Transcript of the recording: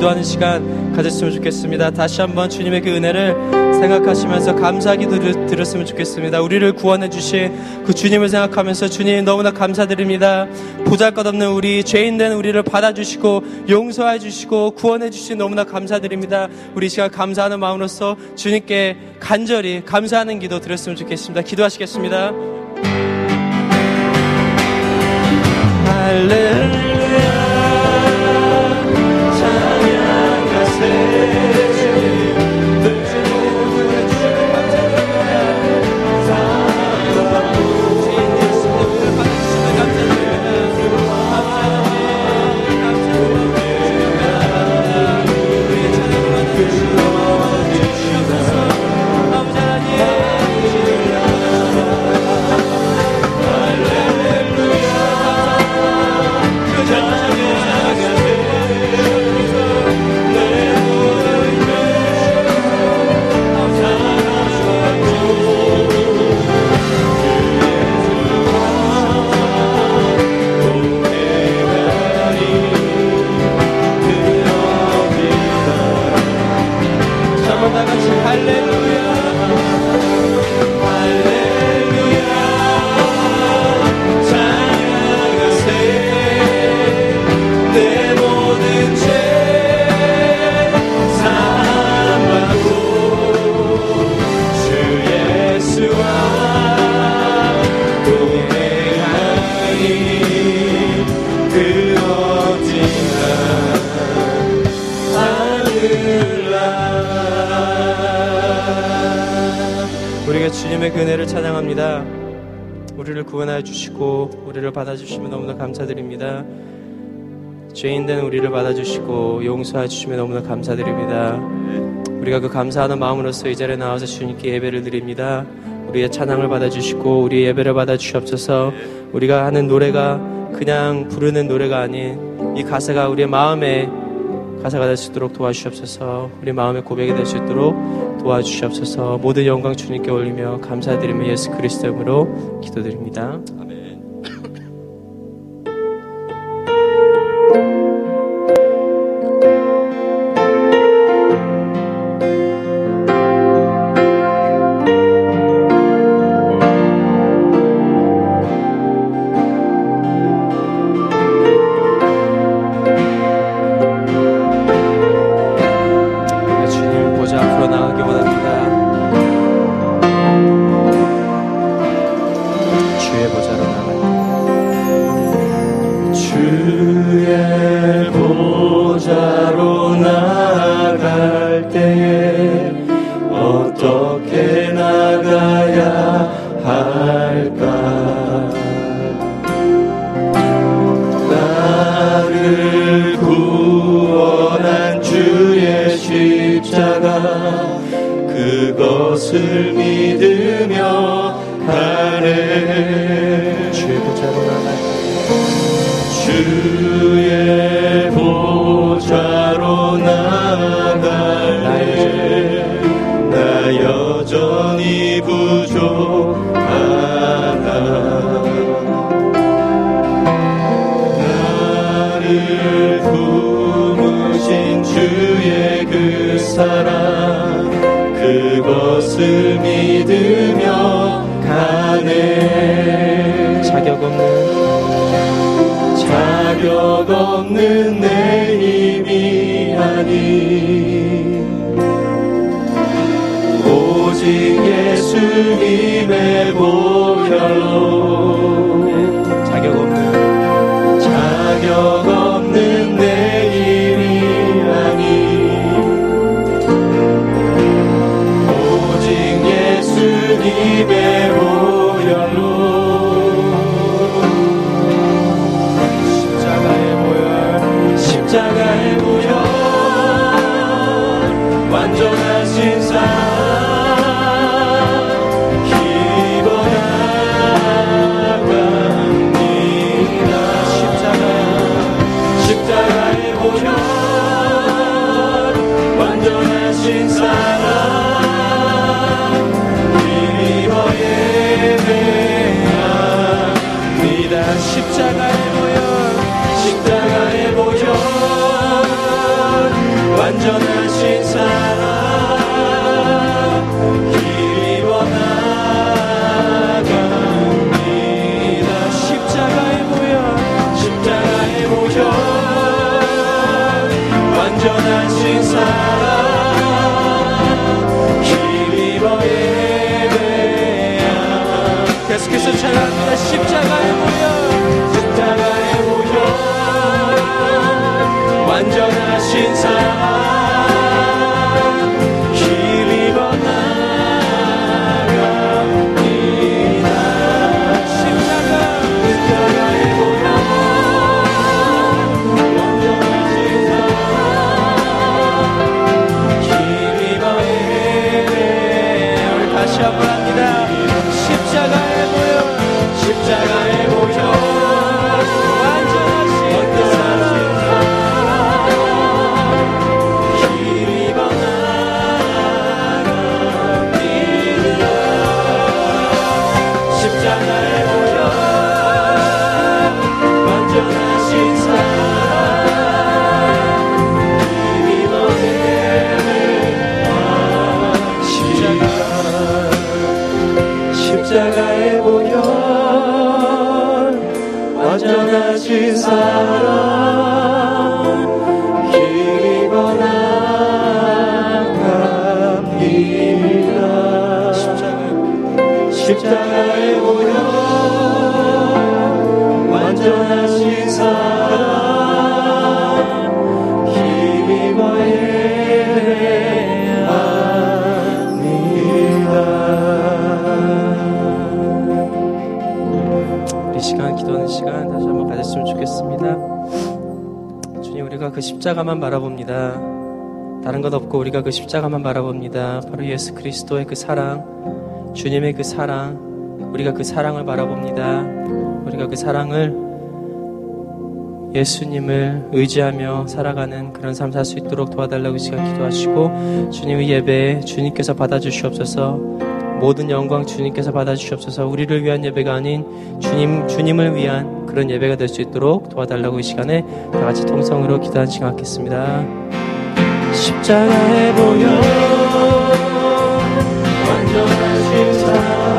기도하는 시간 가졌으면 좋겠습니다. 다시 한번 주님의 그 은혜를 생각하시면서 감사하게 들, 었으면 좋겠습니다. 우리를 구원해 주신 그 주님을 생각하면서 주님 너무나 감사드립니다. 보잘것없는 우리 죄인 된 우리를 받아주시고 용서해 주시고 구원해 주신 너무나 감사드립니다. 우리 시간 감사하는 마음으로서 주님께 간절히 감사하는 기도 드렸으면 좋겠습니다. 기도하시겠습니다. 할렐루야 주님의 그 은혜를 찬양합니다. 우리를 구원하여 주시고 우리를 받아주시면 너무나 감사드립니다. 죄인된 우리를 받아주시고 용서해 주시면 너무나 감사드립니다. 우리가 그 감사하는 마음으로서 이 자리에 나와서 주님께 예배를 드립니다. 우리의 찬양을 받아주시고 우리의 예배를 받아주시옵소서 우리가 하는 노래가 그냥 부르는 노래가 아닌 이 가사가 우리의 마음에 가사가 될 수 있도록 도와주시옵소서 우리 마음의 고백이 될 수 있도록 도와주시옵소서 모든 영광 주님께 올리며 감사드리며 예수 그리스도 이름으로 기도드립니다. 자격 없는 자격 없는 내 힘이 아닌 오직 예수님의 보혈로. 자격 없는 자격 없는 내 힘이 아니. 오직 예수님의 nations I love. 떠나신 사랑 길이건 아깝이라 십자가, 십자가에 오여 완전하신 사랑 그 십자가만 바라봅니다 다른 것 없고 우리가 그 십자가만 바라봅니다. 바로 예수 그리스도의 그 사랑, 주님의 그 사랑, 우리가 그 사랑을 바라봅니다. 우리가 그 사랑을 예수님을 의지하며 살아가는 그런 삶 살 수 있도록 도와달라고 시간 기도하시고 주님의 예배 주님께서 받아주시옵소서 모든 영광 주님께서 받아주시옵소서 우리를 위한 예배가 아닌 주님, 주님을 위한 그런 예배가 될 수 있도록 도와달라고 이 시간에 다 같이 통성으로 기도한 시간 갖겠습니다. 십자가에 보여